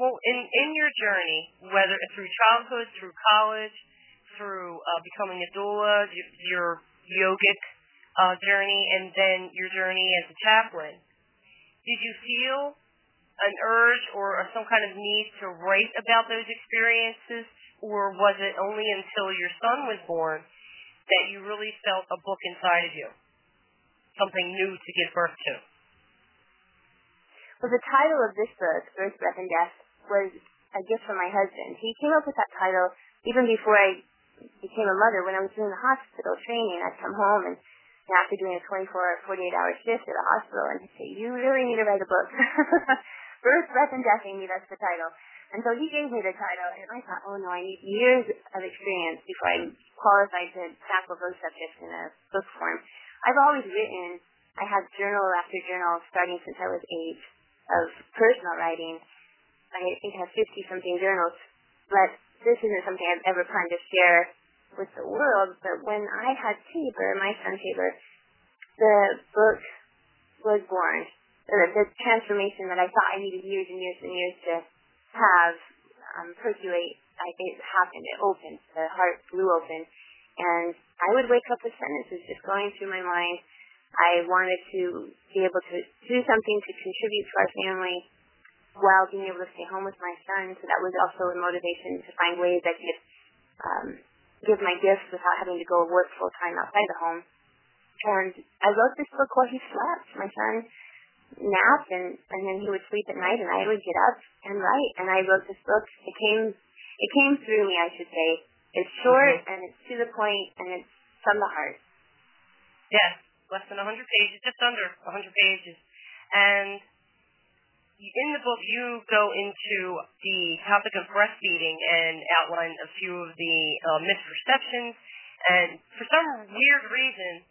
Well, in in your journey, whether through childhood, through college, through uh, becoming a doula, your, yogic uh, journey, and then your journey as a chaplain, did you feel an urge or some kind of need to write about those experiences, or was it only until your son was born that you really felt a book inside of you, something new to give birth to? Well, the title of this book, Birth, Breath, and Death, was a gift from my husband. He came up with that title even before I became a mother. When I was doing the hospital training, I'd come home and after doing a 24 or 48 hour shift at the hospital and he'd say, you really need to write a book. Birth, Breath, and Death, Amy, that's the title. And so he gave me the title, and I thought, oh no, I need years of experience before I'm qualified to tackle those subjects in a book form. I've always written, I have journal after journal starting since I was eight of personal writing. I think I have 50 something journals, but this isn't something I've ever planned to share with the world. But when I had Tabor, my son Tabor, the book was born. The, the transformation that I thought I needed years and years and years to have um, percolate, I, it happened. It opened. The heart blew open. And I would wake up with sentences just going through my mind. I wanted to be able to do something to contribute to our family while being able to stay home with my son. So that was also a motivation to find ways I could um, give my gifts without having to go work full time outside the home. And I wrote this book while he slept. My son nap and and then he would sleep at night and I would get up and write and I wrote this book. It came it came through me I should say. It's short mm-hmm. and it's to the point and it's from the heart. Yes, less than 100 pages, just under 100 pages. And in the book you go into the topic of breastfeeding and outline a few of the uh, misperceptions and for some weird reason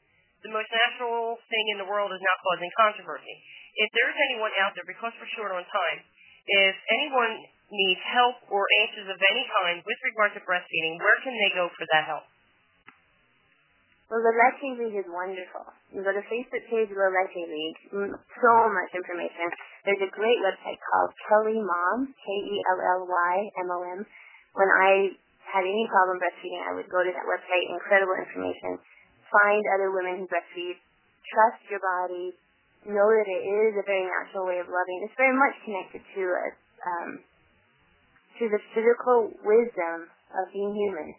the most natural thing in the world is now causing controversy if there's anyone out there, because we're short on time, if anyone needs help or answers of any kind with regard to breastfeeding, where can they go for that help? Well, La Leche League is wonderful. You go to Facebook page of La Leche League. So much information. There's a great website called Kelly Mom, K-E-L-L-Y-M-O-M. When I had any problem breastfeeding, I would go to that website. Incredible information. Find other women who breastfeed. Trust your body know that it is a very natural way of loving. It's very much connected to a, um, to the physical wisdom of being human.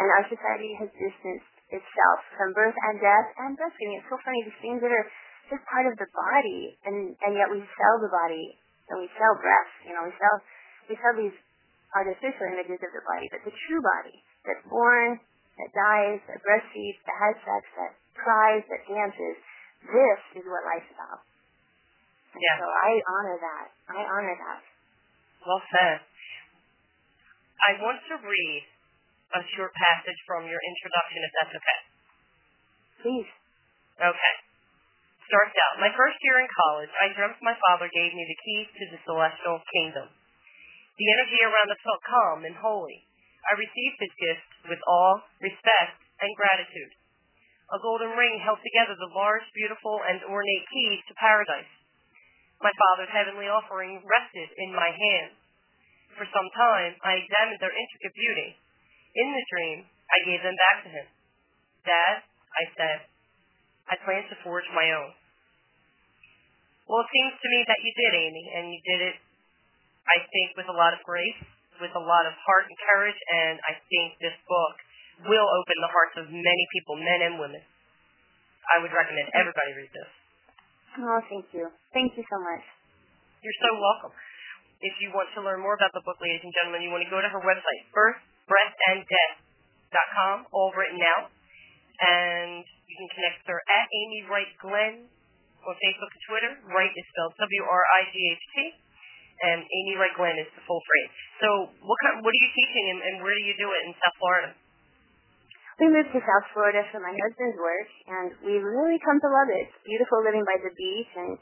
And our society has distanced itself from birth and death and breastfeeding. It's so funny, these things that are just part of the body, and, and yet we sell the body, and we sell breasts, you know, we sell, we sell these artificial images of the body, but the true body that's born, that dies, that breastfeeds, that has sex, that cries, that dances, this is what life's about. And yeah. So I honor that. I honor that. Well said. I want to read a short passage from your introduction, if that's okay. Please. Okay. Starts out. My first year in college, I dreamt my father gave me the keys to the celestial kingdom. The energy around us felt calm and holy. I received his gift with awe, respect, and gratitude. A golden ring held together the large, beautiful, and ornate keys to paradise. My father's heavenly offering rested in my hand. For some time, I examined their intricate beauty. In the dream, I gave them back to him. Dad, I said, I plan to forge my own. Well, it seems to me that you did, Amy, and you did it, I think, with a lot of grace, with a lot of heart and courage, and I think this book will open the hearts of many people, men and women. I would recommend everybody read this. Oh, thank you. Thank you so much. You're so welcome. If you want to learn more about the book, ladies and gentlemen, you want to go to her website, birth, breath, and death.com, all written out. And you can connect her at Amy Wright Glenn on Facebook and Twitter. Wright is spelled W-R-I-G-H-T. And Amy Wright Glenn is the full phrase. So what kind, what are you teaching and, and where do you do it in South Florida? We moved to South Florida for my husband's work, and we really come to love it. It's beautiful living by the beach, and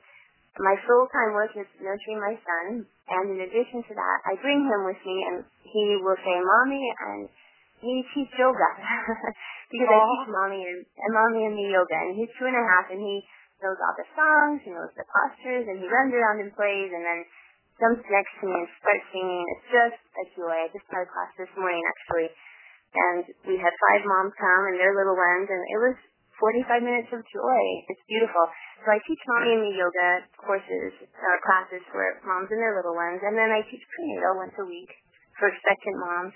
my full-time work is nurturing my son. And in addition to that, I bring him with me, and he will say, "Mommy," and he teaches yoga because Aww. I teach mommy and, and mommy and me yoga. And he's two and a half, and he knows all the songs, he knows the postures, and he runs around and plays, and then jumps next to me and starts singing. It's just a joy. I just a class this morning actually and we had five moms come and their little ones, and it was 45 minutes of joy. It's beautiful. So I teach mommy and me yoga courses, uh, classes for moms and their little ones, and then I teach prenatal once a week for expectant moms.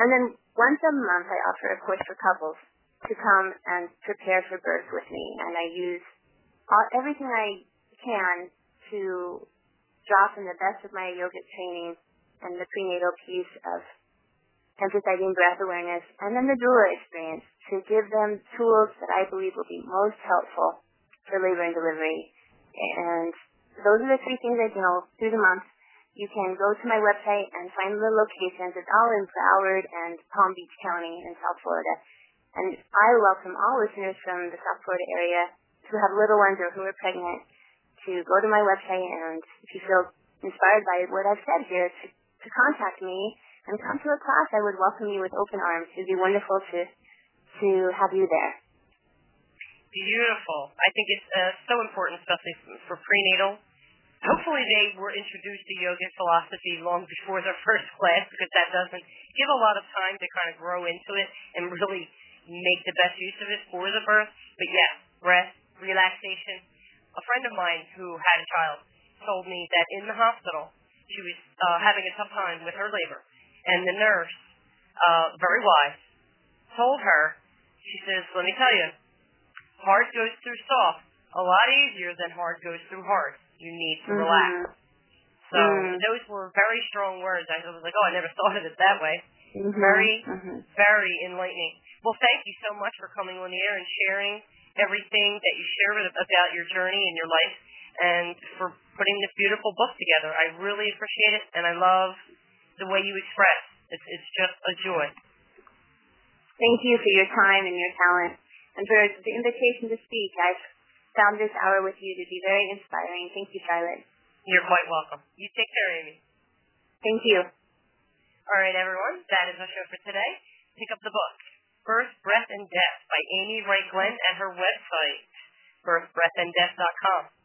And then once a month I offer a course for couples to come and prepare for birth with me, and I use all, everything I can to draw from the best of my yogic training and the prenatal piece of emphasizing breath awareness, and then the doula experience to give them tools that I believe will be most helpful for labor and delivery. And those are the three things I do through the month. You can go to my website and find the locations. It's all in Broward and Palm Beach County in South Florida. And I welcome all listeners from the South Florida area who have little ones or who are pregnant to go to my website and if you feel inspired by what I've said here, to, to contact me and come to a class. I would welcome you with open arms. It'd be wonderful to to have you there. Beautiful. I think it's uh, so important, especially for prenatal. Hopefully, they were introduced to yogic philosophy long before their first class because that doesn't give a lot of time to kind of grow into it and really make the best use of it for the birth. But yes, breath, relaxation. A friend of mine who had a child told me that in the hospital she was uh, having a tough time with her labor and the nurse, uh, very wise, told her, she says, let me tell you, hard goes through soft a lot easier than hard goes through hard. You need to mm-hmm. relax. So mm-hmm. those were very strong words. I was like, oh, I never thought of it that way. Mm-hmm. Very, mm-hmm. very enlightening. Well, thank you so much for coming on the air and sharing everything that you share with, about your journey and your life and for putting this beautiful book together. I really appreciate it, and I love the way you express. It's, it's just a joy. Thank you for your time and your talent and for the invitation to speak. I've found this hour with you to be very inspiring. Thank you, Charlotte. You're quite welcome. You take care, Amy. Thank you. All right, everyone. That is our show for today. Pick up the book, Birth, Breath, and Death by Amy Wright Glenn at her website, birthbreathanddeath.com.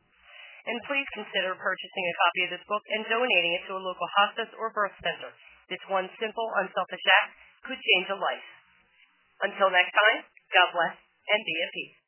And please consider purchasing a copy of this book and donating it to a local hospice or birth center. This one simple, unselfish act could change a life. Until next time, God bless and be at peace.